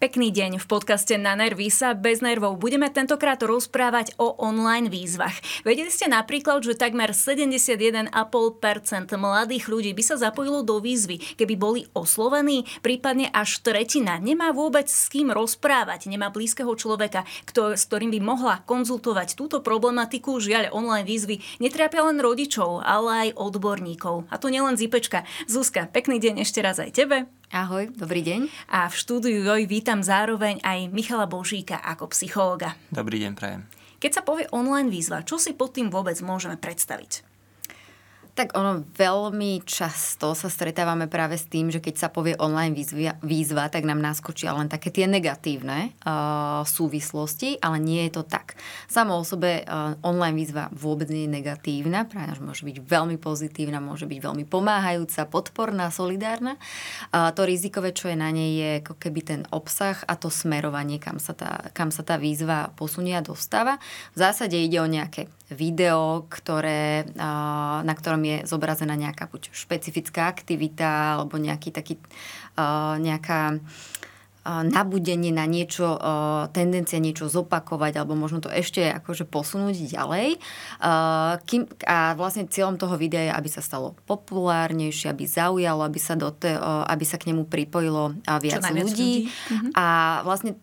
Pekný deň. V podcaste Na nervy sa bez nervov budeme tentokrát rozprávať o online výzvach. Vedeli ste napríklad, že takmer 71,5% mladých ľudí by sa zapojilo do výzvy, keby boli oslovení, prípadne až tretina nemá vôbec s kým rozprávať, nemá blízkeho človeka, kto, s ktorým by mohla konzultovať túto problematiku. Žiaľ, online výzvy netrápia len rodičov, ale aj odborníkov. A to nielen Zipečka. Zuzka, pekný deň ešte raz aj tebe. Ahoj, dobrý deň. A v štúdiu Joj vítam zároveň aj Michala Božíka ako psychológa. Dobrý deň, prajem. Keď sa povie online výzva, čo si pod tým vôbec môžeme predstaviť? Tak ono veľmi často sa stretávame práve s tým, že keď sa povie online výzva, výzva tak nám naskočia len také tie negatívne uh, súvislosti, ale nie je to tak. Samo o sebe uh, online výzva vôbec nie je negatívna, práve že môže byť veľmi pozitívna, môže byť veľmi pomáhajúca, podporná, solidárna. Uh, to rizikové, čo je na nej, je ako keby ten obsah a to smerovanie, kam sa tá, kam sa tá výzva posunie a dostáva. V zásade ide o nejaké video, ktoré, na ktorom je zobrazená nejaká buď špecifická aktivita alebo nejaký taký, nejaká nabudenie na niečo, tendencia niečo zopakovať alebo možno to ešte akože posunúť ďalej. Kým, a vlastne cieľom toho videa je, aby sa stalo populárnejšie, aby zaujalo, aby sa, do te, aby sa k nemu pripojilo viac ľudí. ľudí. Mhm. A vlastne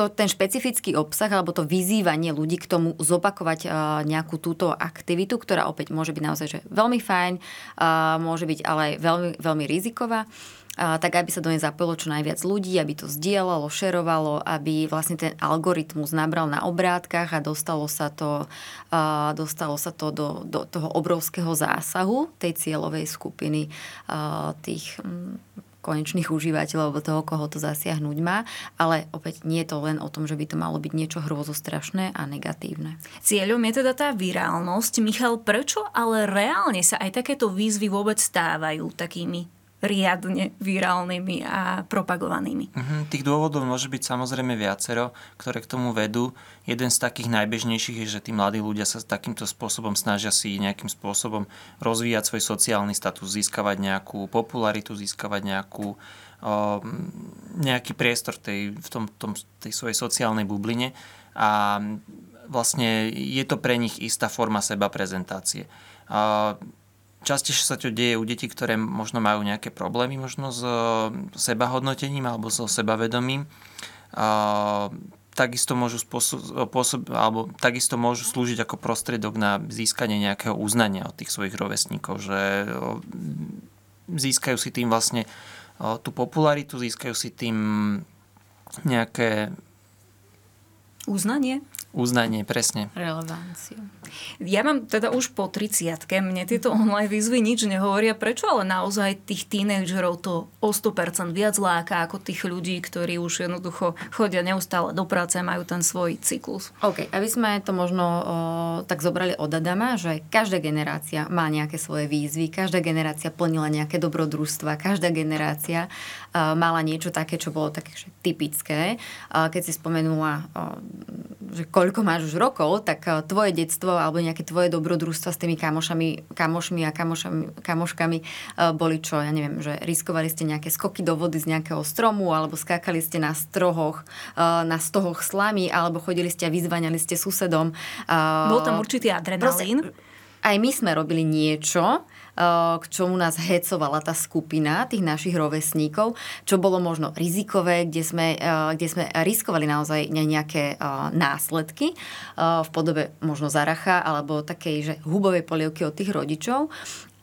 to, ten špecifický obsah alebo to vyzývanie ľudí k tomu zopakovať uh, nejakú túto aktivitu, ktorá opäť môže byť naozaj že veľmi fajn, uh, môže byť ale aj veľmi, veľmi riziková, uh, tak aby sa do nej zapojilo čo najviac ľudí, aby to zdieľalo, šerovalo, aby vlastne ten algoritmus nabral na obrátkach a dostalo sa to, uh, dostalo sa to do, do toho obrovského zásahu tej cieľovej skupiny uh, tých konečných užívateľov alebo toho, koho to zasiahnuť má, ale opäť nie je to len o tom, že by to malo byť niečo hrozostrašné a negatívne. Cieľom je teda tá virálnosť. Michal, prečo ale reálne sa aj takéto výzvy vôbec stávajú takými riadne virálnymi a propagovanými. Uh-huh. Tých dôvodov môže byť samozrejme viacero, ktoré k tomu vedú. Jeden z takých najbežnejších je, že tí mladí ľudia sa takýmto spôsobom snažia si nejakým spôsobom rozvíjať svoj sociálny status, získavať nejakú popularitu, získavať nejakú, o, nejaký priestor tej, v tom, tom, tej svojej sociálnej bubline a vlastne je to pre nich istá forma seba prezentácie. A Častejšie sa to deje u detí, ktoré možno majú nejaké problémy možno s sebahodnotením alebo so sebavedomím. A, takisto môžu, spôsob, pôsob, alebo takisto môžu slúžiť ako prostriedok na získanie nejakého uznania od tých svojich rovesníkov, že získajú si tým vlastne tú popularitu, získajú si tým nejaké Uznanie? Uznanie, presne. Relevanciu. Ja mám teda už po 30 mne tieto online výzvy nič nehovoria. Prečo ale naozaj tých tínedžerov to o 100% viac láka ako tých ľudí, ktorí už jednoducho chodia neustále do práce a majú ten svoj cyklus? OK, aby sme to možno o, tak zobrali od Adama, že každá generácia má nejaké svoje výzvy, každá generácia plnila nejaké dobrodružstva, každá generácia o, mala niečo také, čo bolo také že typické. O, keď si spomenula o, že koľko máš už rokov, tak eh, tvoje detstvo alebo nejaké tvoje dobrodružstva s tými kamošami, kamošmi a kamošami, kamoškami eh, boli čo, ja neviem, že riskovali ste nejaké skoky do vody z nejakého stromu alebo skákali ste na strohoch, eh, na stohoch slamy alebo chodili ste a vyzvaňali ste susedom. Bol tam určitý adrenalín? Proste, aj my sme robili niečo, k čomu nás hecovala tá skupina tých našich rovesníkov, čo bolo možno rizikové, kde sme, kde sme riskovali naozaj nejaké následky v podobe možno zaracha alebo takej, že hubovej polievky od tých rodičov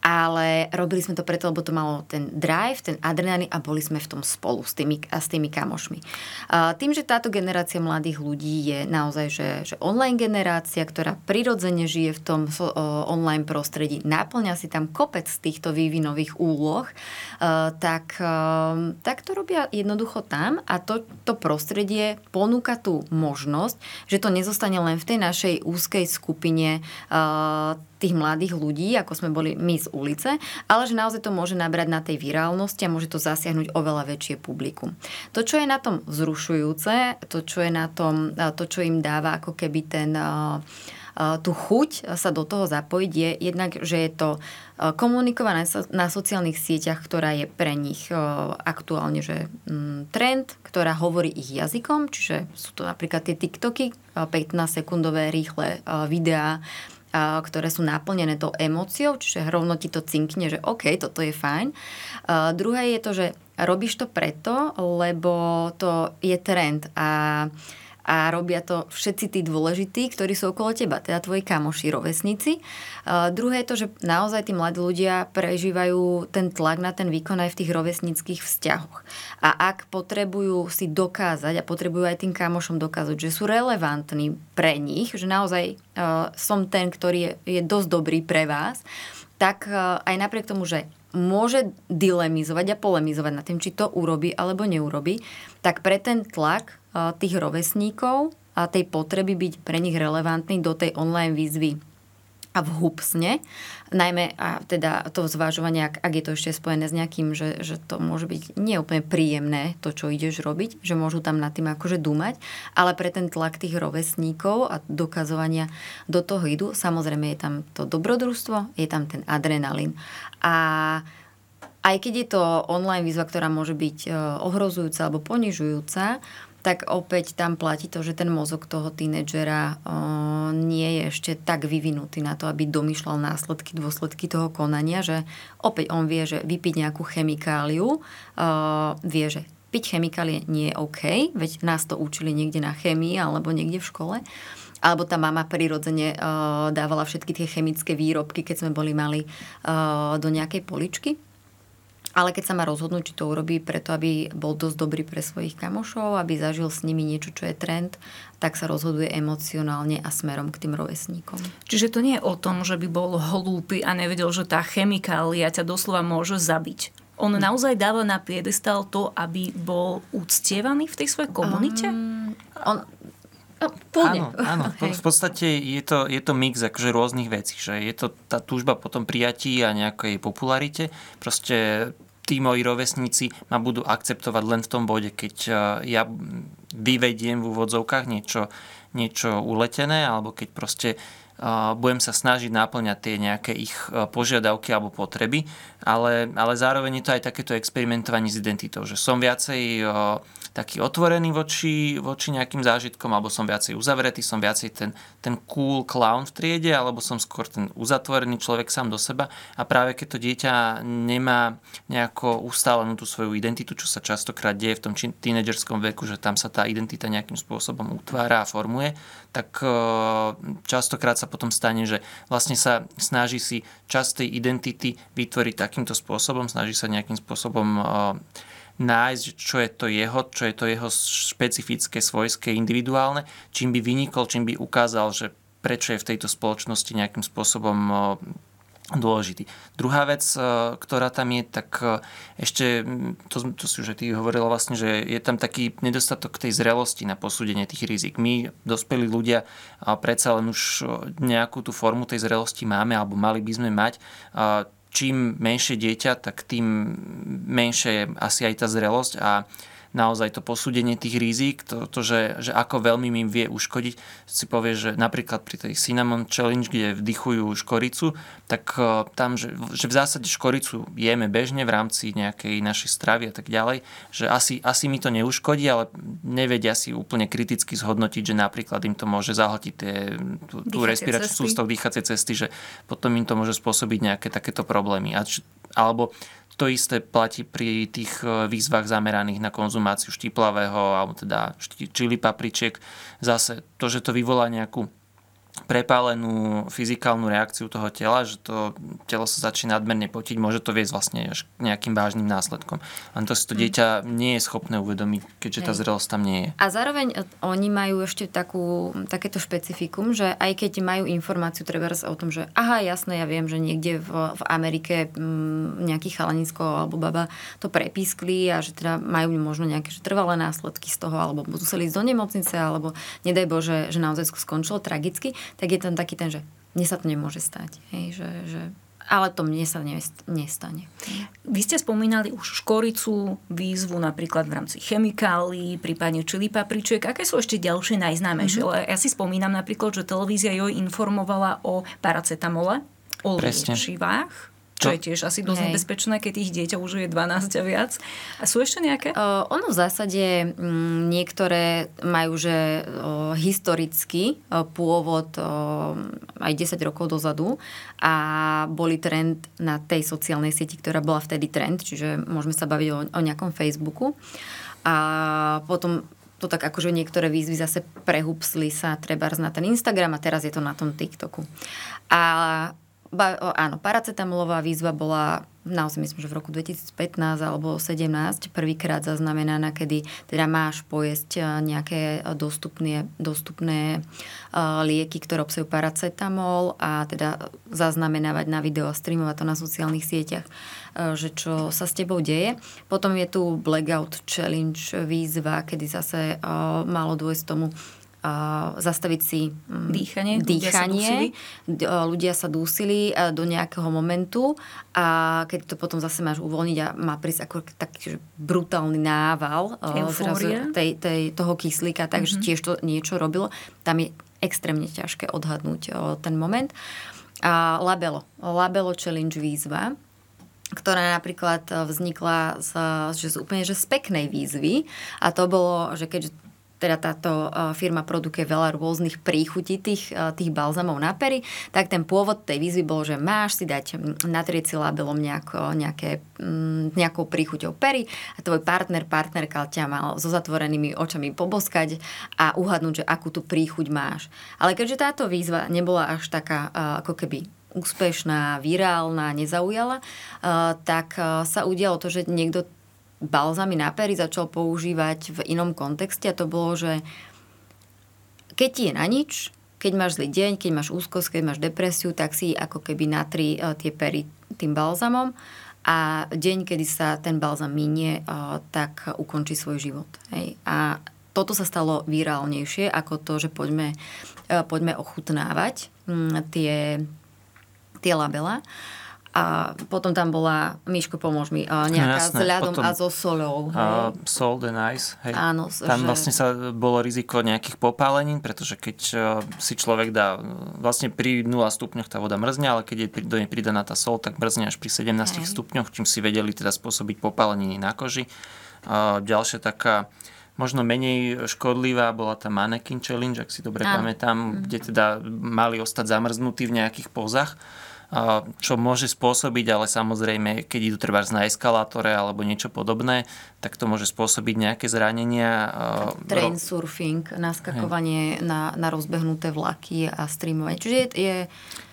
ale robili sme to preto, lebo to malo ten drive, ten adrenalín a boli sme v tom spolu s tými, a s tými kamošmi. Tým, že táto generácia mladých ľudí je naozaj že, že online generácia, ktorá prirodzene žije v tom online prostredí, náplňa si tam kopec týchto vývinových úloh, a, tak, a, tak to robia jednoducho tam a to, to prostredie ponúka tú možnosť, že to nezostane len v tej našej úzkej skupine a, tých mladých ľudí, ako sme boli my z ulice, ale že naozaj to môže nabrať na tej virálnosti a môže to zasiahnuť oveľa väčšie publikum. To, čo je na tom vzrušujúce, to, čo je na tom, to, čo im dáva ako keby ten tú chuť sa do toho zapojiť je jednak, že je to komunikované na sociálnych sieťach, ktorá je pre nich aktuálne že mm, trend, ktorá hovorí ich jazykom, čiže sú to napríklad tie TikToky, 15-sekundové rýchle videá, ktoré sú naplnené tou emóciou, čiže rovno ti to cinkne, že OK, toto je fajn. Uh, druhé je to, že robíš to preto, lebo to je trend a a robia to všetci tí dôležití, ktorí sú okolo teba, teda tvoji kamoši, rovesníci. Uh, druhé je to, že naozaj tí mladí ľudia prežívajú ten tlak na ten výkon aj v tých rovesníckých vzťahoch. A ak potrebujú si dokázať a potrebujú aj tým kamošom dokázať, že sú relevantní pre nich, že naozaj uh, som ten, ktorý je, dosť dobrý pre vás, tak uh, aj napriek tomu, že môže dilemizovať a polemizovať nad tým, či to urobí alebo neurobi, tak pre ten tlak tých rovesníkov a tej potreby byť pre nich relevantný do tej online výzvy a vhupsne, najmä a teda to zvážovanie, ak, ak je to ešte spojené s nejakým, že, že to môže byť neúplne príjemné, to, čo ideš robiť, že môžu tam nad tým akože dúmať, ale pre ten tlak tých rovesníkov a dokazovania do toho idú, samozrejme je tam to dobrodružstvo, je tam ten adrenalín. A aj keď je to online výzva, ktorá môže byť e, ohrozujúca alebo ponižujúca, tak opäť tam platí to, že ten mozog toho tínedžera nie je ešte tak vyvinutý na to, aby domýšľal následky, dôsledky toho konania, že opäť on vie, že vypiť nejakú chemikáliu, vie, že piť chemikálie nie je OK, veď nás to učili niekde na chemii alebo niekde v škole. Alebo tá mama prirodzene dávala všetky tie chemické výrobky, keď sme boli mali do nejakej poličky. Ale keď sa má rozhodnúť, či to urobí preto, aby bol dosť dobrý pre svojich kamošov, aby zažil s nimi niečo, čo je trend, tak sa rozhoduje emocionálne a smerom k tým rovesníkom. Čiže to nie je o tom, že by bol hlúpy a nevedel, že tá chemikália ťa doslova môže zabiť. On hm. naozaj dáva na piedestal to, aby bol uctievaný v tej svojej komunite? Um, on, No, áno, áno. V podstate je to, je to mix akože rôznych vecí. Že je to tá túžba potom prijatí a nejakej popularite. Proste tí moji rovesníci ma budú akceptovať len v tom bode, keď e, ja vyvediem v úvodzovkách niečo, niečo uletené, alebo keď proste e, budem sa snažiť náplňať tie nejaké ich e, požiadavky alebo potreby, ale, ale zároveň je to aj takéto experimentovanie s identitou, že som viacej taký otvorený voči, voči nejakým zážitkom, alebo som viacej uzavretý, som viacej ten, ten cool clown v triede, alebo som skôr ten uzatvorený človek sám do seba. A práve keď to dieťa nemá nejako ustálenú tú svoju identitu, čo sa častokrát deje v tom tínedžerskom veku, že tam sa tá identita nejakým spôsobom utvára a formuje, tak e, častokrát sa potom stane, že vlastne sa snaží si časť tej identity vytvoriť takýmto spôsobom, snaží sa nejakým spôsobom e, nájsť, čo je to jeho, čo je to jeho špecifické, svojské, individuálne, čím by vynikol, čím by ukázal, že prečo je v tejto spoločnosti nejakým spôsobom dôležitý. Druhá vec, ktorá tam je, tak ešte, to, to si už ty hovorila vlastne, že je tam taký nedostatok tej zrelosti na posúdenie tých rizik. My, dospelí ľudia, predsa len už nejakú tú formu tej zrelosti máme, alebo mali by sme mať čím menšie dieťa, tak tým menšia je asi aj tá zrelosť a naozaj to posúdenie tých rizík, to, to že, že ako veľmi im vie uškodiť, si povie, že napríklad pri tej Cinnamon Challenge, kde vdychujú škoricu, tak e, tam, že, že v zásade škoricu jeme bežne v rámci nejakej našej stravy a tak ďalej, že asi, asi mi to neuškodí, ale nevedia si úplne kriticky zhodnotiť, že napríklad im to môže zahltiť tie, tú, tú respiračnú sústav, dýchacie cesty, že potom im to môže spôsobiť nejaké takéto problémy. A, alebo to isté platí pri tých e, výzvach zameraných na konzumáciu štiplavého alebo teda čili papričiek. Zase to, že to vyvolá nejakú prepálenú fyzikálnu reakciu toho tela, že to telo sa začína nadmerne potiť, môže to viesť vlastne až nejakým vážnym následkom. Len to si to hm. dieťa nie je schopné uvedomiť, keďže tá zrelosť tam nie je. A zároveň oni majú ešte takú, takéto špecifikum, že aj keď majú informáciu treba o tom, že aha, jasné, ja viem, že niekde v, v Amerike m, mm, nejaký chalanisko alebo baba to prepískli a že teda majú možno nejaké že trvalé následky z toho, alebo museli ísť do nemocnice, alebo nedaj Bože, že naozaj skončilo tragicky, tak je tam taký ten, že mne sa to nemôže stať. Hej, že, že ale to mne sa nestane. Vy ste spomínali už škoricu, výzvu napríklad v rámci chemikálií, prípadne čili papričiek. Aké sú ešte ďalšie najznámejšie? Mm-hmm. Ja si spomínam napríklad, že televízia joj informovala o paracetamole, o Presne. liečivách čo je tiež asi dosť Hej. nebezpečné, keď tých dieťa už je 12 a viac. A sú ešte nejaké? Uh, ono v zásade m, mm, niektoré majú, že uh, historický uh, pôvod uh, aj 10 rokov dozadu a boli trend na tej sociálnej sieti, ktorá bola vtedy trend, čiže môžeme sa baviť o, o nejakom Facebooku. A potom to tak akože niektoré výzvy zase prehúpsli sa treba na ten Instagram a teraz je to na tom TikToku. A Ba, áno, paracetamolová výzva bola naozaj myslím, že v roku 2015 alebo 2017 prvýkrát zaznamenaná, kedy teda máš pojesť nejaké dostupné, dostupné uh, lieky, ktoré obsahujú paracetamol a teda zaznamenávať na video a streamovať to na sociálnych sieťach, uh, že čo sa s tebou deje. Potom je tu Blackout Challenge výzva, kedy zase malo dôjsť tomu, zastaviť si mm, dýchanie. dýchanie. Ľudia sa, ľudia sa dúsili do nejakého momentu a keď to potom zase máš uvoľniť a má prísť ako taký brutálny nával zrazu tej, tej, toho kyslíka, takže mm-hmm. tiež to niečo robilo. Tam je extrémne ťažké odhadnúť ten moment. A labelo. Labelo challenge výzva ktorá napríklad vznikla z, že z úplne že z peknej výzvy a to bolo, že keď teda táto e, firma produkuje veľa rôznych príchutí tých, e, tých balzamov na pery, tak ten pôvod tej výzvy bol, že máš si dať natrieť si labelom nejako, nejaké, nejakou príchuťou pery a tvoj partner, partnerka ťa mal so zatvorenými očami poboskať a uhadnúť, že akú tú príchuť máš. Ale keďže táto výzva nebola až taká e, ako keby úspešná, virálna, nezaujala, tak sa udialo to, že niekto balzamy na pery začal používať v inom kontexte a to bolo, že keď ti je na nič, keď máš zlý deň, keď máš úzkosť, keď máš depresiu, tak si ako keby natri uh, tie pery tým balzamom a deň, kedy sa ten balzam minie, uh, tak ukončí svoj život. Hej. A toto sa stalo virálnejšie ako to, že poďme, uh, poďme ochutnávať um, tie, tie labela. A potom tam bola, Miško, pomôž mi, nejaká no, jasné, s ľadom potom, a so solou. Uh, salt and ice. Hej. Áno, tam že... vlastne sa bolo riziko nejakých popálenín, pretože keď uh, si človek dá, vlastne pri 0 stupňoch tá voda mrzne, ale keď je do nej pridaná tá sol, tak mrzne až pri 17 hej. stupňoch, čím si vedeli teda spôsobiť popáleniny na koži. Uh, ďalšia taká možno menej škodlivá bola tá Mannequin Challenge, ak si dobre Áno. pamätám, kde teda mali ostať zamrznutí v nejakých pozách čo môže spôsobiť, ale samozrejme, keď idú treba na eskalátore alebo niečo podobné, tak to môže spôsobiť nejaké zranenia. Train surfing, naskakovanie na, na rozbehnuté vlaky a streamovanie. Čiže je, je,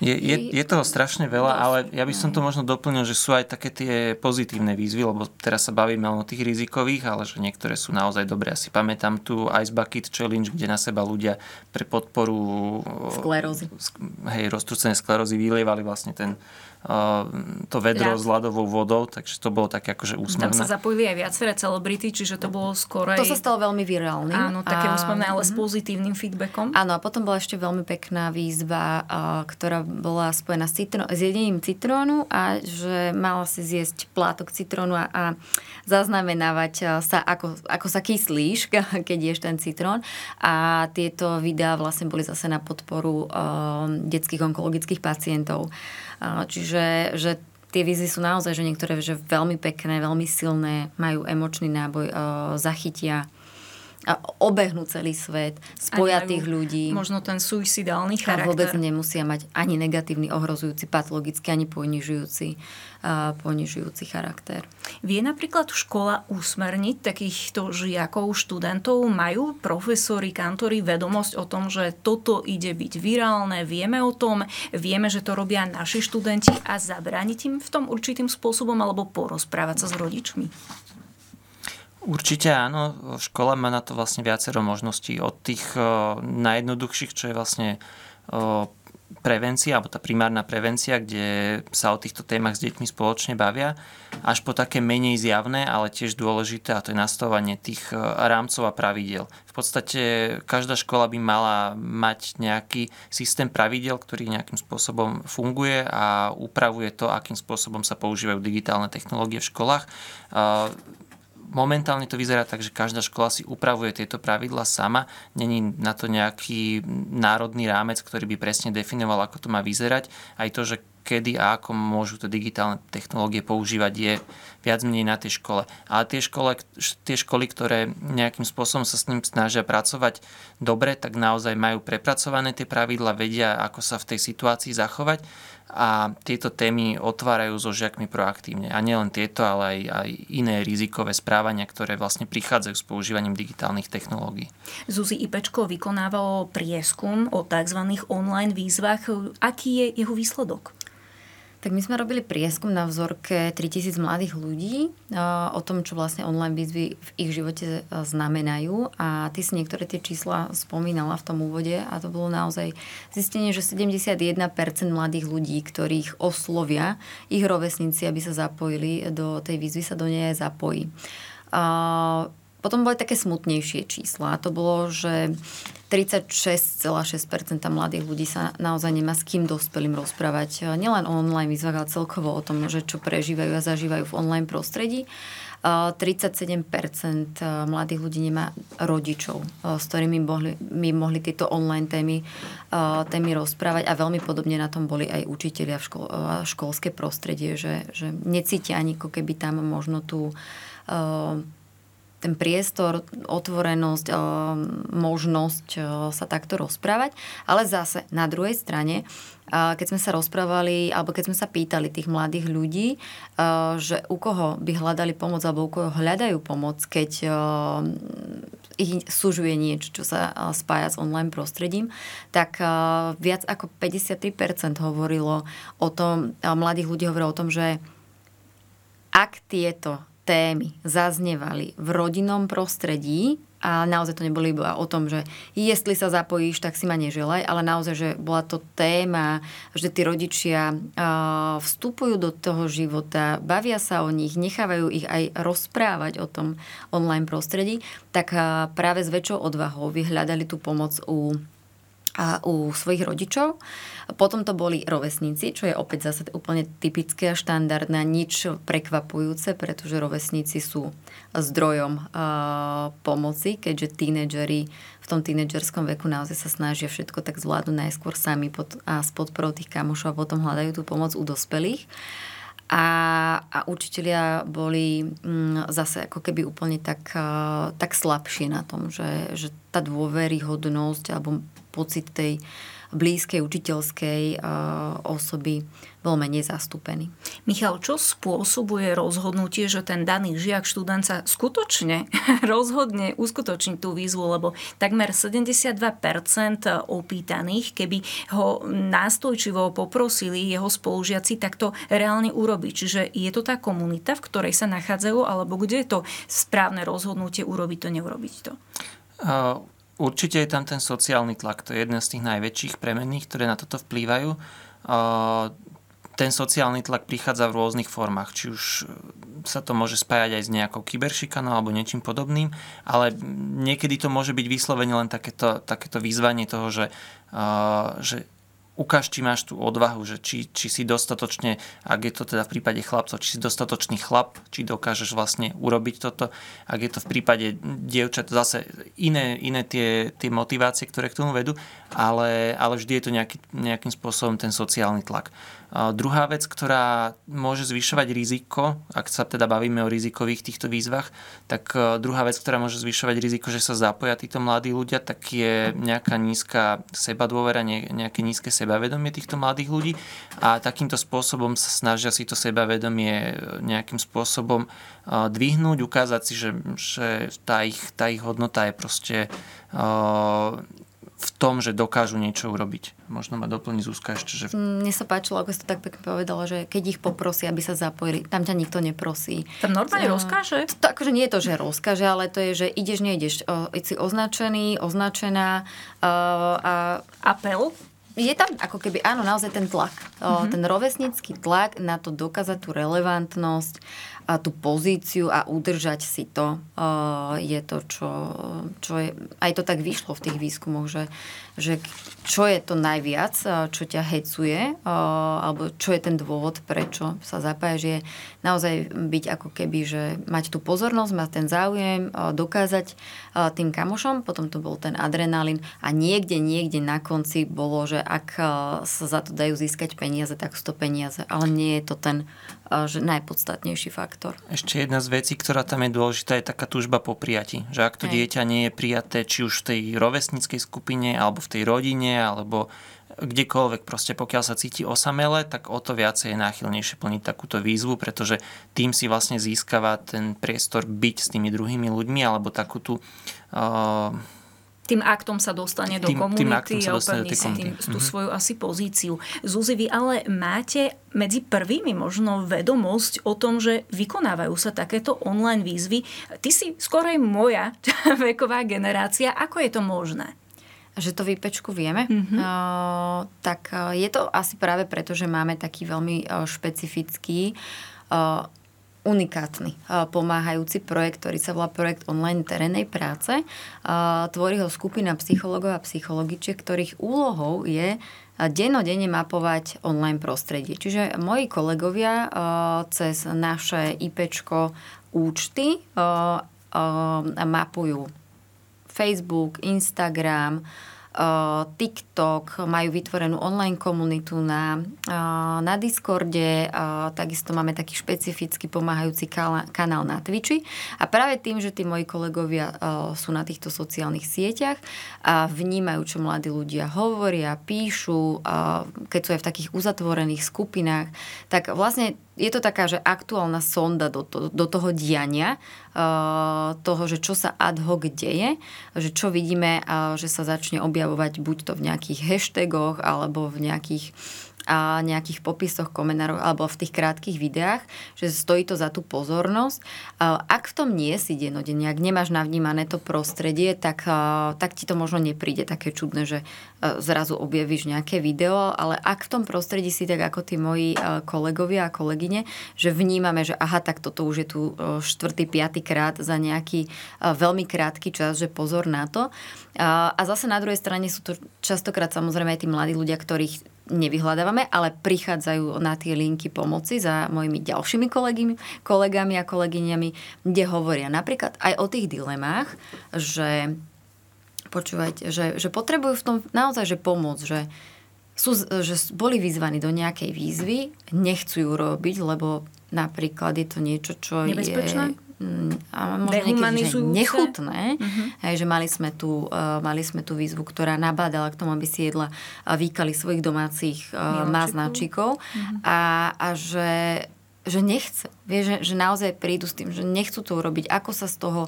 je, je, je toho strašne veľa, dosť, ale ja by som to možno doplnil, že sú aj také tie pozitívne výzvy, lebo teraz sa bavíme o tých rizikových, ale že niektoré sú naozaj dobré. Ja si pamätám tu Ice Bucket Challenge, kde na seba ľudia pre podporu sklerózy. Hej, roztrúcené sklerózy vylievali vlastne vlastne ten, to vedro ja. s ľadovou vodou, takže to bolo také akože úsmevné. Tam sa zapojili aj viaceré celebrity, čiže to bolo skoro To sa stalo veľmi virálnym. Áno, také a... úsmevné, ale s mhm. pozitívnym feedbackom. Áno, a potom bola ešte veľmi pekná výzva, ktorá bola spojená s, citró- s jedením citrónu a že mala si zjesť plátok citrónu a, a zaznamenávať sa, ako, ako sa kyslíš, keď ješ ten citrón. A tieto videá vlastne boli zase na podporu uh, detských onkologických pacientov. Čiže že tie výzvy sú naozaj, že niektoré že veľmi pekné, veľmi silné, majú emočný náboj, zachytia a obehnú celý svet, spoja tých ľudí. Možno ten suicidálny charakter. A vôbec nemusia mať ani negatívny, ohrozujúci, patologický, ani ponižujúci, uh, ponižujúci charakter. Vie napríklad škola usmerniť takýchto žiakov, študentov? Majú profesori, kantori vedomosť o tom, že toto ide byť virálne? Vieme o tom? Vieme, že to robia naši študenti a zabrániť im v tom určitým spôsobom alebo porozprávať sa s rodičmi? Určite áno, škola má na to vlastne viacero možností. Od tých uh, najjednoduchších, čo je vlastne uh, prevencia, alebo tá primárna prevencia, kde sa o týchto témach s deťmi spoločne bavia, až po také menej zjavné, ale tiež dôležité, a to je nastavovanie tých e, rámcov a pravidel. V podstate každá škola by mala mať nejaký systém pravidel, ktorý nejakým spôsobom funguje a upravuje to, akým spôsobom sa používajú digitálne technológie v školách momentálne to vyzerá tak, že každá škola si upravuje tieto pravidla sama. Není na to nejaký národný rámec, ktorý by presne definoval, ako to má vyzerať. Aj to, že kedy a ako môžu tie digitálne technológie používať, je viac menej na tej škole. Ale tie, škole, tie školy, ktoré nejakým spôsobom sa s ním snažia pracovať dobre, tak naozaj majú prepracované tie pravidla, vedia, ako sa v tej situácii zachovať a tieto témy otvárajú so žiakmi proaktívne. A nielen tieto, ale aj, aj iné rizikové správania, ktoré vlastne prichádzajú s používaním digitálnych technológií. Zuzi Ipečko vykonávalo prieskum o tzv. online výzvach. Aký je jeho výsledok? Tak my sme robili prieskum na vzorke 3000 mladých ľudí o tom, čo vlastne online výzvy v ich živote e, znamenajú. A ty si niektoré tie čísla spomínala v tom úvode a to bolo naozaj zistenie, že 71% mladých ľudí, ktorých oslovia ich rovesníci, aby sa zapojili do tej výzvy, sa do nej zapojí. Potom boli také smutnejšie čísla. A to bolo, že 36,6% mladých ľudí sa naozaj nemá s kým dospelým rozprávať. Nielen o online výzvach, ale celkovo o tom, že čo prežívajú a zažívajú v online prostredí. 37% mladých ľudí nemá rodičov, s ktorými mohli, my mohli tieto online témy, témy rozprávať a veľmi podobne na tom boli aj učiteľia v škol, školské prostredie, že, že necítia ani ako keby tam možno tú ten priestor, otvorenosť, eh, možnosť eh, sa takto rozprávať. Ale zase na druhej strane, eh, keď sme sa rozprávali, alebo keď sme sa pýtali tých mladých ľudí, že u koho by hľadali pomoc, alebo u koho hľadajú pomoc, keď ich súžuje niečo, čo sa spája s online prostredím, tak viac ako 53% hovorilo o tom, mladých ľudí hovorilo o tom, že ak tieto témy zaznevali v rodinnom prostredí a naozaj to neboli iba o tom, že jestli sa zapojíš, tak si ma neželaj, ale naozaj, že bola to téma, že tí rodičia vstupujú do toho života, bavia sa o nich, nechávajú ich aj rozprávať o tom online prostredí, tak práve s väčšou odvahou vyhľadali tú pomoc u a u svojich rodičov. Potom to boli rovesníci, čo je opäť zase úplne typické a štandardné, nič prekvapujúce, pretože rovesníci sú zdrojom uh, pomoci, keďže tínedžeri v tom tínedžerskom veku naozaj sa snažia všetko tak zvládnuť najskôr sami pod, a s podporou tých kamošov a potom hľadajú tú pomoc u dospelých. A, a učitelia boli mm, zase ako keby úplne tak, uh, tak slabšie na tom, že, že tá dôveryhodnosť alebo pocit tej blízkej učiteľskej osoby bol menej zastúpený. Michal, čo spôsobuje rozhodnutie, že ten daný žiak, študent sa skutočne rozhodne uskutočniť tú výzvu, lebo takmer 72% opýtaných, keby ho nástojčivo poprosili jeho spolužiaci, tak to reálne urobiť. Čiže je to tá komunita, v ktorej sa nachádzajú, alebo kde je to správne rozhodnutie urobiť to, neurobiť to? Uh Určite je tam ten sociálny tlak, to je jedna z tých najväčších premenných, ktoré na toto vplývajú. Ten sociálny tlak prichádza v rôznych formách, či už sa to môže spájať aj s nejakou kyberšikanou alebo niečím podobným, ale niekedy to môže byť vyslovene len takéto, takéto výzvanie toho, že, že ukáž, či máš tú odvahu, že či, či si dostatočne, ak je to teda v prípade chlapcov, či si dostatočný chlap, či dokážeš vlastne urobiť toto. Ak je to v prípade dievčat, zase iné, iné tie, tie motivácie, ktoré k tomu vedú, ale, ale vždy je to nejaký, nejakým spôsobom ten sociálny tlak. Druhá vec, ktorá môže zvyšovať riziko, ak sa teda bavíme o rizikových týchto výzvach, tak e, druhá vec, ktorá môže zvyšovať riziko, že sa zapoja títo mladí ľudia, tak je nejaká nízka sebadôvera, nejaké nízke sebavedomie týchto mladých ľudí. A takýmto spôsobom sa snažia si to sebavedomie nejakým spôsobom e, dvihnúť, ukázať si, že, že tá, ich, tá ich hodnota je proste v tom, že dokážu niečo urobiť. Možno ma doplní Zuzka ešte, že... Mne sa páčilo, ako si to tak pekne povedala, že keď ich poprosí, aby sa zapojili, tam ťa nikto neprosí. Tam normálne uh, rozkáže? To, akože nie je to, že rozkáže, ale to je, že ideš, nejdeš. Uh, si označený, označená uh, a... Apel? je tam ako keby, áno, naozaj ten tlak. Mm-hmm. Ten rovesnický tlak na to dokázať tú relevantnosť, a tú pozíciu a udržať si to je to, čo, čo je, aj to tak vyšlo v tých výskumoch, že, že čo je to najviac, čo ťa hecuje, alebo čo je ten dôvod, prečo sa zapájaš, je naozaj byť ako keby, že mať tú pozornosť, mať ten záujem, dokázať tým kamošom, potom to bol ten adrenalín a niekde, niekde na konci bolo, že ak sa za to dajú získať peniaze, tak sú to peniaze, ale nie je to ten že najpodstatnejší faktor. Ešte jedna z vecí, ktorá tam je dôležitá, je taká túžba po prijati. Že ak to Hej. dieťa nie je prijaté, či už v tej rovesníckej skupine, alebo v tej rodine, alebo kdekoľvek, proste pokiaľ sa cíti osamele, tak o to viacej je náchylnejšie plniť takúto výzvu, pretože tým si vlastne získava ten priestor byť s tými druhými ľuďmi, alebo takú tú uh, tým aktom sa dostane do tým, komunity tým a opevní si tým, tú mm-hmm. svoju asi pozíciu. Zuzi, vy ale máte medzi prvými možno vedomosť o tom, že vykonávajú sa takéto online výzvy. Ty si skorej moja veková generácia. Ako je to možné? Že to výpečku vieme? Mm-hmm. Uh, tak je to asi práve preto, že máme taký veľmi špecifický uh, unikátny pomáhajúci projekt, ktorý sa volá projekt online terénnej práce. Tvorí ho skupina psychologov a psychologičiek, ktorých úlohou je dennodenne mapovať online prostredie. Čiže moji kolegovia cez naše IPčko účty mapujú Facebook, Instagram, TikTok, majú vytvorenú online komunitu na, na Discorde, takisto máme taký špecifický pomáhajúci kanál na Twitchi. A práve tým, že tí moji kolegovia sú na týchto sociálnych sieťach a vnímajú, čo mladí ľudia hovoria, píšu, keď sú aj v takých uzatvorených skupinách, tak vlastne je to taká, že aktuálna sonda do, to, do toho diania, uh, toho, že čo sa ad hoc deje, že čo vidíme, uh, že sa začne objavovať buď to v nejakých hashtagoch alebo v nejakých a nejakých popisoch, komentároch alebo v tých krátkých videách, že stojí to za tú pozornosť. Ak v tom nie si denodenne, ak nemáš navnímané to prostredie, tak, tak ti to možno nepríde také čudné, že zrazu objavíš nejaké video, ale ak v tom prostredí si tak ako tí moji kolegovia a kolegyne, že vnímame, že aha, tak toto už je tu štvrtý, piatý krát za nejaký veľmi krátky čas, že pozor na to. A zase na druhej strane sú to častokrát samozrejme aj tí mladí ľudia, ktorých nevyhľadávame, ale prichádzajú na tie linky pomoci za mojimi ďalšími kolegami, kolegami a kolegyňami, kde hovoria napríklad aj o tých dilemách, že počúvajte, že, že potrebujú v tom naozaj že pomôcť, že, sú, že boli vyzvaní do nejakej výzvy, nechcú ju robiť, lebo napríklad je to niečo, čo Nebezpečné? je a možno niekedy, že nechutné, uh-huh. hej, že mali sme, tu, uh, mali sme tú výzvu, ktorá nabádala k tomu, aby si jedla uh, výkali svojich domácich uh, maznačikov uh-huh. a, a že, že nechce. Vie, že, že naozaj prídu s tým, že nechcú to urobiť, ako sa z toho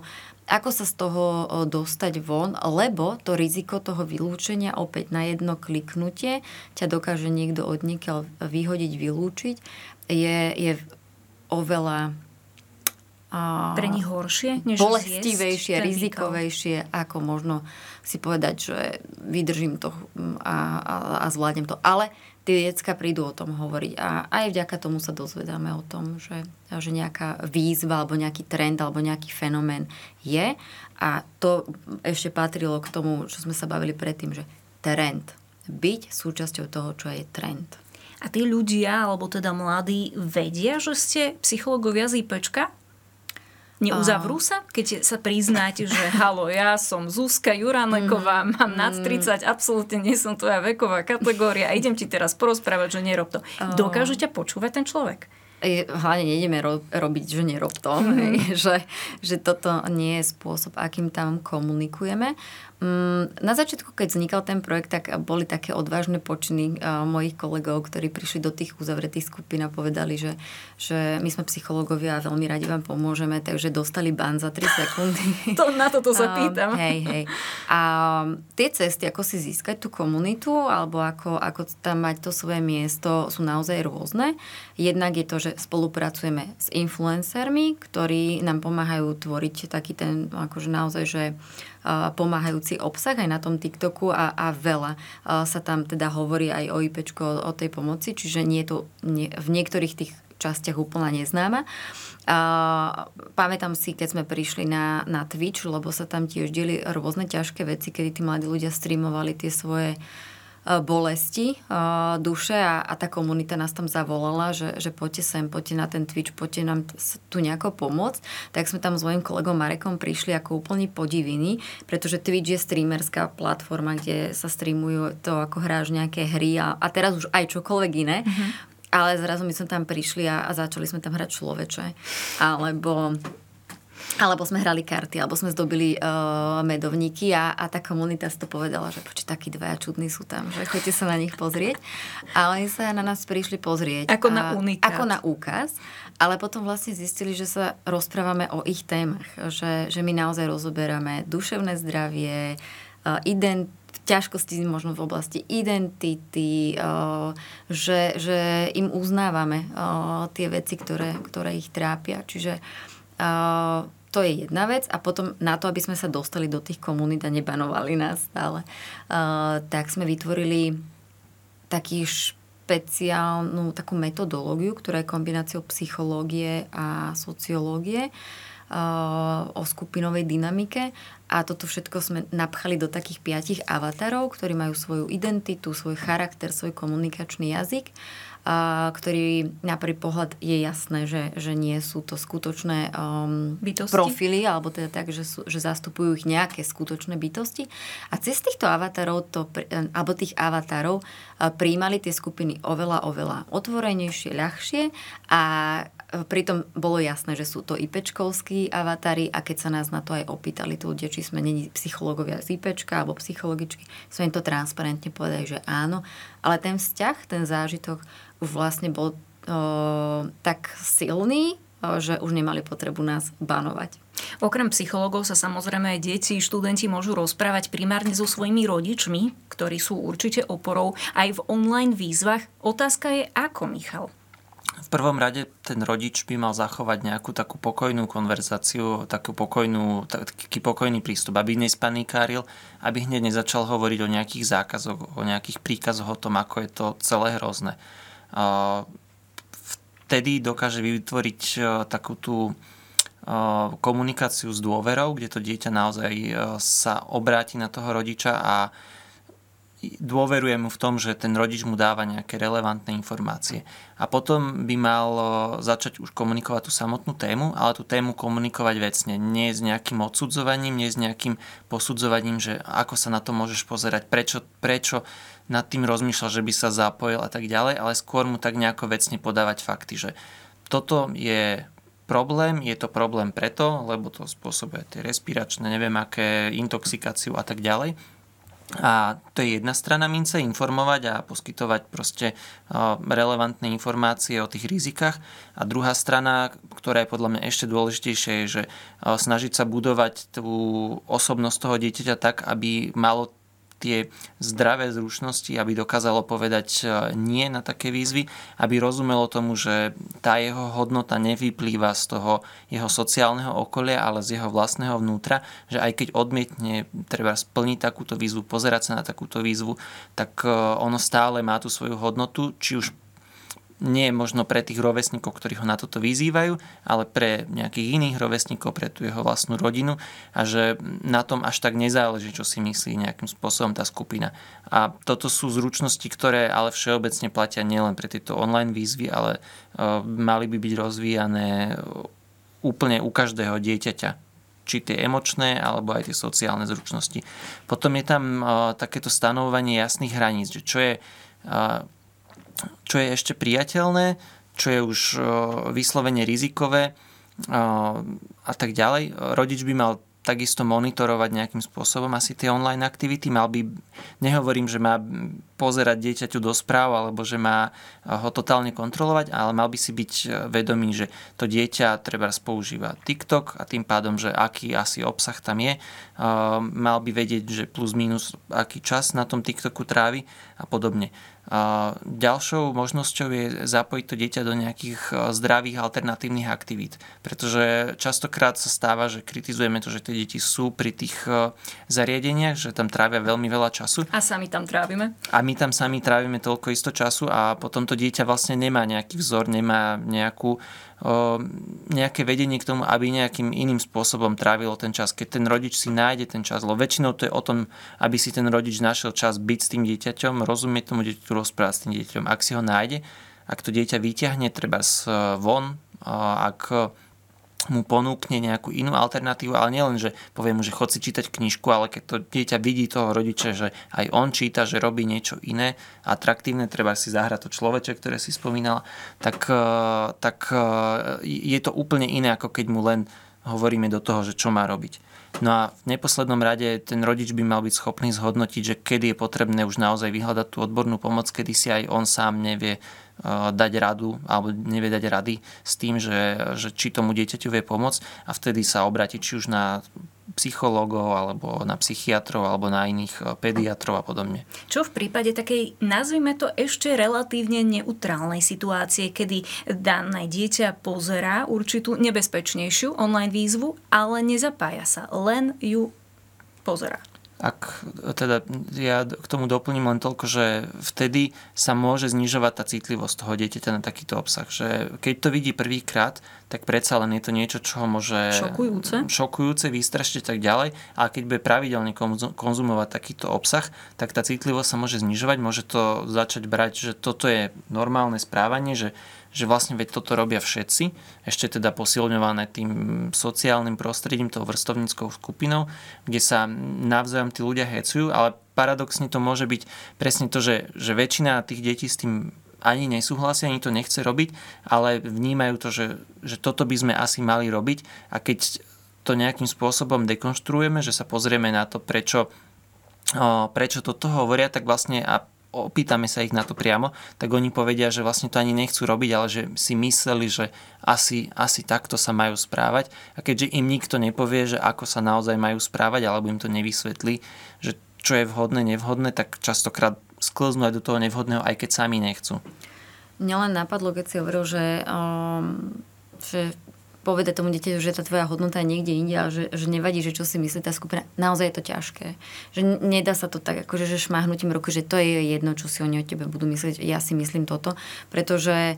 ako sa z toho dostať von, lebo to riziko toho vylúčenia opäť na jedno kliknutie ťa dokáže niekto od vyhodiť, vylúčiť, je, je oveľa pre nich horšie, než bolestivejšie, rizikovejšie, ako možno si povedať, že vydržím to a, a, a zvládnem to. Ale tie decka prídu o tom hovoriť a aj vďaka tomu sa dozvedáme o tom, že, že nejaká výzva alebo nejaký trend alebo nejaký fenomén je a to ešte patrilo k tomu, čo sme sa bavili predtým, že trend. Byť súčasťou toho, čo je trend. A tí ľudia, alebo teda mladí, vedia, že ste psychológovia z IPčka? Neuzavrú sa, keď sa priznáte, že halo, ja som Zuzka Juraneková, mm. mám nad 30, absolútne nie som tvoja veková kategória a idem ti teraz porozprávať, že nerob to. Dokáže ťa počúvať ten človek? Hlavne nejdeme ro- robiť, že nerob to, mm. hej, že, že toto nie je spôsob, akým tam komunikujeme. Mm, na začiatku, keď vznikal ten projekt, tak boli také odvážne počiny mojich kolegov, ktorí prišli do tých uzavretých skupín a povedali, že, že my sme psychológovia a veľmi radi vám pomôžeme, takže dostali ban za 3 sekundy. To, na toto sa pýtam. hej, hej. A tie cesty, ako si získať tú komunitu alebo ako, ako tam mať to svoje miesto, sú naozaj rôzne. Jednak je to, že spolupracujeme s influencermi, ktorí nám pomáhajú tvoriť taký ten, akože naozaj, že pomáhajúci obsah aj na tom TikToku a, a veľa sa tam teda hovorí aj o IPčko, o, tej pomoci, čiže nie je to nie, v niektorých tých častiach úplne neznáma. A pamätám si, keď sme prišli na, na Twitch, lebo sa tam tiež dieli rôzne ťažké veci, kedy tí mladí ľudia streamovali tie svoje bolesti uh, duše a, a tá komunita nás tam zavolala, že, že poďte sem, poďte na ten Twitch, poďte nám tu nejako pomôcť. Tak sme tam s mojim kolegom Marekom prišli ako úplne podiviny, pretože Twitch je streamerská platforma, kde sa streamujú to, ako hráš nejaké hry a, a teraz už aj čokoľvek iné. Mm-hmm. Ale zrazu my sme tam prišli a, a začali sme tam hrať človeče. Alebo alebo sme hrali karty, alebo sme zdobili uh, medovníky a, a tá komunita si to povedala, že poči, takí dvaja čudní sú tam, že choďte sa na nich pozrieť. Ale oni sa na nás prišli pozrieť. Ako na unikát. Ako na úkaz. Ale potom vlastne zistili, že sa rozprávame o ich témach. Že, že my naozaj rozoberáme duševné zdravie, uh, ident, ťažkosti možno v oblasti identity, uh, že, že im uznávame tie veci, ktoré, ktoré ich trápia. Čiže to je jedna vec. A potom na to, aby sme sa dostali do tých komunít a nebanovali nás stále, uh, tak sme vytvorili taký špeciálnu takú metodológiu, ktorá je kombináciou psychológie a sociológie uh, o skupinovej dynamike. A toto všetko sme napchali do takých piatich avatarov, ktorí majú svoju identitu, svoj charakter, svoj komunikačný jazyk ktorý na prvý pohľad je jasné, že, že nie sú to skutočné um, profily, alebo teda tak, že, sú, že zastupujú ich nejaké skutočné bytosti. A cez týchto avatarov, to, alebo tých avatarov, príjmali tie skupiny oveľa, oveľa otvorenejšie, ľahšie a pritom bolo jasné, že sú to IPčkovskí avatári a keď sa nás na to aj opýtali tí ľudia, či sme není psychológovia z IPčka alebo psychologičky, sme im to transparentne povedali, že áno, ale ten vzťah, ten zážitok už vlastne bol o, tak silný, o, že už nemali potrebu nás banovať. Okrem psychológov sa samozrejme aj deti, študenti môžu rozprávať primárne so svojimi rodičmi, ktorí sú určite oporou aj v online výzvach. Otázka je ako, Michal? V prvom rade ten rodič by mal zachovať nejakú takú pokojnú konverzáciu, takú pokojnú, taký pokojný prístup, aby nespanikáril, aby hneď nezačal hovoriť o nejakých zákazoch, o nejakých príkazoch o tom, ako je to celé hrozné. Vtedy dokáže vytvoriť e, takú tú e, komunikáciu s dôverou, kde to dieťa naozaj e, sa obráti na toho rodiča a dôveruje mu v tom, že ten rodič mu dáva nejaké relevantné informácie. A potom by mal začať už komunikovať tú samotnú tému, ale tú tému komunikovať vecne. Nie s nejakým odsudzovaním, nie s nejakým posudzovaním, že ako sa na to môžeš pozerať, prečo, prečo nad tým rozmýšľal, že by sa zapojil a tak ďalej, ale skôr mu tak nejako vecne podávať fakty, že toto je problém, je to problém preto, lebo to spôsobuje tie respiračné, neviem aké, intoxikáciu a tak ďalej. A to je jedna strana mince, informovať a poskytovať proste relevantné informácie o tých rizikách. A druhá strana, ktorá je podľa mňa ešte dôležitejšia, je, že snažiť sa budovať tú osobnosť toho dieťaťa tak, aby malo tie zdravé zručnosti, aby dokázalo povedať e, nie na také výzvy, aby rozumelo tomu, že tá jeho hodnota nevyplýva z toho jeho sociálneho okolia, ale z jeho vlastného vnútra, že aj keď odmietne treba splniť takúto výzvu, pozerať sa na takúto výzvu, tak e, ono stále má tú svoju hodnotu, či už nie možno pre tých rovesníkov, ktorí ho na toto vyzývajú, ale pre nejakých iných rovesníkov, pre tú jeho vlastnú rodinu a že na tom až tak nezáleží, čo si myslí nejakým spôsobom tá skupina. A toto sú zručnosti, ktoré ale všeobecne platia nielen pre tieto online výzvy, ale uh, mali by byť rozvíjané úplne u každého dieťaťa či tie emočné, alebo aj tie sociálne zručnosti. Potom je tam uh, takéto stanovovanie jasných hraníc, že čo je čo je ešte priateľné, čo je už vyslovene rizikové a tak ďalej. Rodič by mal takisto monitorovať nejakým spôsobom asi tie online aktivity. Mal by, nehovorím, že má pozerať dieťaťu do správ alebo že má ho totálne kontrolovať, ale mal by si byť vedomý, že to dieťa treba používa TikTok a tým pádom, že aký asi obsah tam je. Mal by vedieť, že plus minus aký čas na tom TikToku trávi a podobne. Ďalšou možnosťou je zapojiť to dieťa do nejakých e, zdravých alternatívnych aktivít, pretože častokrát sa stáva, že kritizujeme to, že tie deti sú pri tých e, zariadeniach, že tam trávia veľmi veľa času. A sami tam trávime. A my tam sami trávime toľko isto času a potom to dieťa vlastne nemá nejaký vzor, nemá nejakú nejaké vedenie k tomu, aby nejakým iným spôsobom trávilo ten čas. Keď ten rodič si nájde ten čas, lebo väčšinou to je o tom, aby si ten rodič našiel čas byť s tým dieťaťom, rozumieť tomu dieťaťu, rozprávať s tým dieťaťom. Ak si ho nájde, ak to dieťa vyťahne treba von, ak mu ponúkne nejakú inú alternatívu, ale nielen, že poviem mu, že chod si čítať knižku, ale keď to dieťa vidí toho rodiča, že aj on číta, že robí niečo iné, atraktívne, treba si zahrať to človeče, ktoré si spomínala, tak, e, tak e, je to úplne iné, ako keď mu len hovoríme do toho, že čo má robiť. No a v neposlednom rade ten rodič by mal byť schopný zhodnotiť, že kedy je potrebné už naozaj vyhľadať tú odbornú pomoc, kedy si aj on sám nevie dať radu alebo nevie dať rady s tým, že, že či tomu dieťaťu vie pomôcť a vtedy sa obráti či už na psychológov alebo na psychiatrov alebo na iných pediatrov a podobne. Čo v prípade takej, nazvime to ešte relatívne neutrálnej situácie, kedy dané dieťa pozerá určitú nebezpečnejšiu online výzvu, ale nezapája sa, len ju pozerá. Ak teda ja k tomu doplním len toľko, že vtedy sa môže znižovať tá citlivosť toho dieťaťa na takýto obsah. Že keď to vidí prvýkrát, tak predsa len je to niečo, čo ho môže... Šokujúce. Šokujúce, vystrašiť tak ďalej. A keď bude pravidelne konzumovať takýto obsah, tak tá citlivosť sa môže znižovať. Môže to začať brať, že toto je normálne správanie, že že vlastne veď toto robia všetci, ešte teda posilňované tým sociálnym prostredím, tou vrstovníckou skupinou, kde sa navzájom tí ľudia hecujú, ale paradoxne to môže byť presne to, že, že väčšina tých detí s tým ani nesúhlasia, ani to nechce robiť, ale vnímajú to, že, že toto by sme asi mali robiť. A keď to nejakým spôsobom dekonštruujeme, že sa pozrieme na to, prečo, prečo toto hovoria, tak vlastne a opýtame sa ich na to priamo, tak oni povedia, že vlastne to ani nechcú robiť, ale že si mysleli, že asi, asi takto sa majú správať. A keďže im nikto nepovie, že ako sa naozaj majú správať, alebo im to nevysvetlí, že čo je vhodné, nevhodné, tak častokrát sklznú aj do toho nevhodného, aj keď sami nechcú. Mňa len napadlo, keď si hovoril, že, um, že povedať tomu dieťaťu, že tá tvoja hodnota je niekde inde a že, že nevadí, že čo si myslí tá skupina. Naozaj je to ťažké. Že nedá sa to tak, akože, že šmahnutím ruky, že to je jedno, čo si oni o tebe budú myslieť. Ja si myslím toto, pretože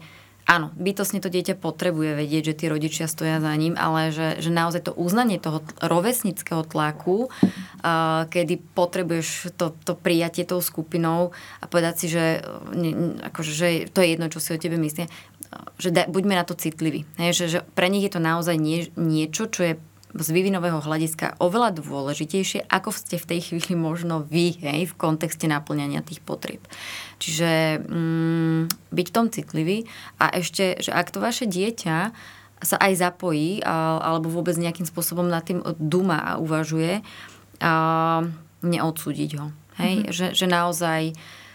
áno, bytosne to dieťa potrebuje vedieť, že tí rodičia stoja za ním, ale že, že naozaj to uznanie toho rovesnického tlaku, uh, kedy potrebuješ to, to prijatie tou skupinou a povedať si, že, ne, akože, že to je jedno, čo si o tebe myslia že da, buďme na to citliví. Hej, že, že pre nich je to naozaj nie, niečo, čo je z vývinového hľadiska oveľa dôležitejšie, ako ste v tej chvíli možno vy, hej, v kontexte naplňania tých potrieb. Čiže mm, byť v tom citlivý a ešte, že ak to vaše dieťa sa aj zapojí a, alebo vôbec nejakým spôsobom nad tým duma a uvažuje, a, neodsúdiť ho. Hej? Mm-hmm. Že, že naozaj Uh,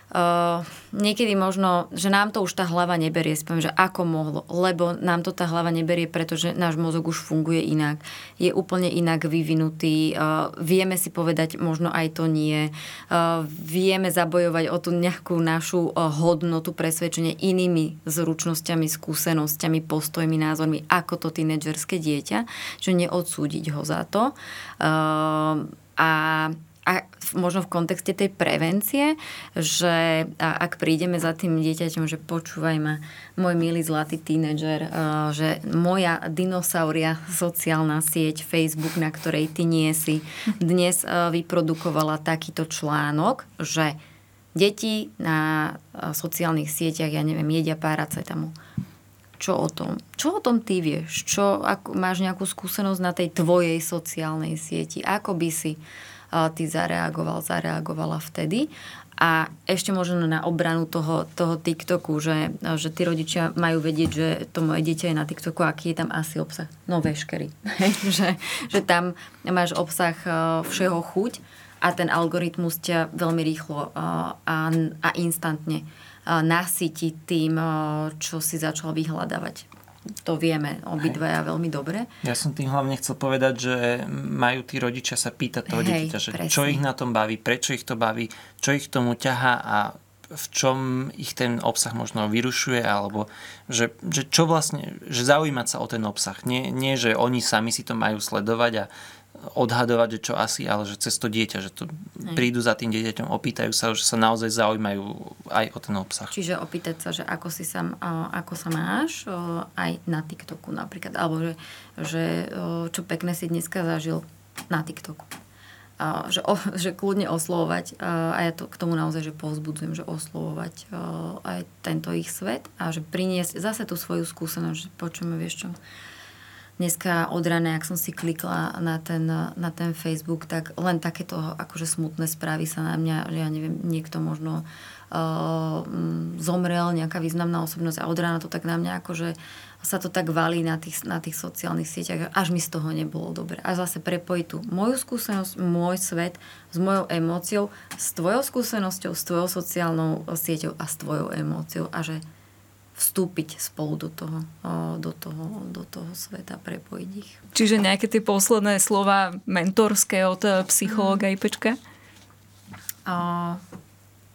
niekedy možno, že nám to už tá hlava neberie, spomínam, že ako mohlo, lebo nám to tá hlava neberie, pretože náš mozog už funguje inak, je úplne inak vyvinutý, uh, vieme si povedať možno aj to nie, uh, vieme zabojovať o tú nejakú našu uh, hodnotu, presvedčenie inými zručnosťami, skúsenosťami, postojmi, názormi, ako to tínedžerské dieťa, že neodsúdiť ho za to. Uh, a a možno v kontexte tej prevencie, že ak prídeme za tým dieťaťom, že počúvaj ma, môj milý zlatý tínedžer, že moja dinosauria sociálna sieť Facebook, na ktorej ty nie si, dnes vyprodukovala takýto článok, že deti na sociálnych sieťach, ja neviem, jedia paracetamol čo o tom? Čo o tom ty vieš? Čo, ako, máš nejakú skúsenosť na tej tvojej sociálnej sieti? Ako by si ty zareagoval, zareagovala vtedy. A ešte možno na obranu toho, toho TikToku, že, že tí rodičia majú vedieť, že to moje dieťa je na TikToku, aký je tam asi obsah. No veškerý. že, že tam máš obsah e, všeho chuť a ten algoritmus ťa veľmi rýchlo e, a, a instantne e, nasytí tým, čo si začal vyhľadávať to vieme obidvaja veľmi dobre. Ja som tým hlavne chcel povedať, že majú tí rodičia sa pýtať toho Hej, dieťaťa, že čo ich na tom baví, prečo ich to baví, čo ich tomu ťaha a v čom ich ten obsah možno vyrušuje, alebo že, že čo vlastne, že zaujímať sa o ten obsah. Nie, nie, že oni sami si to majú sledovať a odhadovať, že čo asi, ale že cez to dieťa, že to Hej. prídu za tým dieťaťom, opýtajú sa, že sa naozaj zaujímajú aj o ten obsah. Čiže opýtať sa, že ako, si sa, ako sa máš aj na TikToku napríklad, alebo že, že čo pekné si dneska zažil na TikToku. Že, o, že kľudne oslovovať a ja to k tomu naozaj že povzbudzujem, že oslovovať aj tento ich svet a že priniesť zase tú svoju skúsenosť, že počujeme, vieš čo, dneska od rana, ak som si klikla na ten, na ten Facebook, tak len takéto akože smutné správy sa na mňa, že ja neviem, niekto možno uh, zomrel, nejaká významná osobnosť a od rána to tak na mňa akože sa to tak valí na tých, na tých sociálnych sieťach, až mi z toho nebolo dobre. A zase prepojiť tú moju skúsenosť, môj svet s mojou emóciou, s tvojou skúsenosťou, s tvojou sociálnou sieťou a s tvojou emóciou a že vstúpiť spolu do toho, do toho, do toho sveta, prepojiť ich. Čiže nejaké tie posledné slova mentorské od e, psychológa mm. IPčka?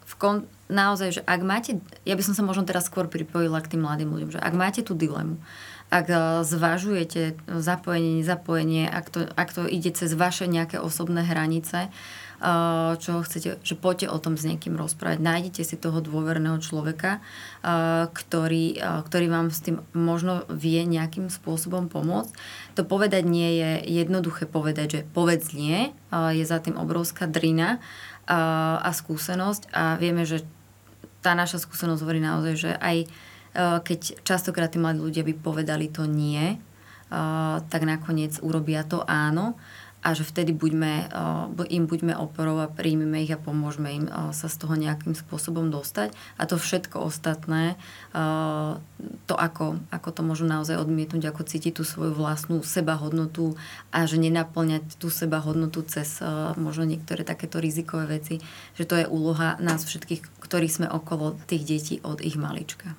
v kon, naozaj, že ak máte, ja by som sa možno teraz skôr pripojila k tým mladým ľuďom, že ak máte tú dilemu, ak e, zvažujete zapojenie, nezapojenie, ak to, ak to ide cez vaše nejaké osobné hranice, Eh, čo chcete, že poďte o tom s niekým rozprávať. Nájdete si toho dôverného človeka, eh, ktorý, eh, ktorý vám s tým možno vie nejakým spôsobom pomôcť. To povedať nie je jednoduché povedať, že povedz nie, je za tým obrovská drina a skúsenosť a vieme, že tá naša skúsenosť hovorí naozaj, že aj keď častokrát tí mladí ľudia by povedali to nie, tak nakoniec urobia to áno a že vtedy buďme, im buďme oporou a príjmeme ich a pomôžeme im sa z toho nejakým spôsobom dostať. A to všetko ostatné, to ako, ako to môžu naozaj odmietnúť, ako cítiť tú svoju vlastnú sebahodnotu a že nenaplňať tú sebahodnotu cez možno niektoré takéto rizikové veci, že to je úloha nás všetkých, ktorí sme okolo tých detí od ich malička.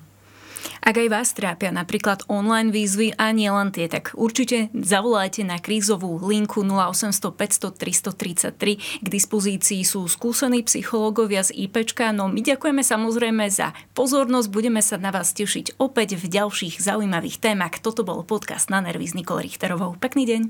Ak aj vás trápia napríklad online výzvy a nielen tie, tak určite zavolajte na krízovú linku 0800 500 333. K dispozícii sú skúsení psychológovia z IPčka, no my ďakujeme samozrejme za pozornosť, budeme sa na vás tešiť opäť v ďalších zaujímavých témach. Toto bol podcast na nervy s Nikol Richterovou. Pekný deň.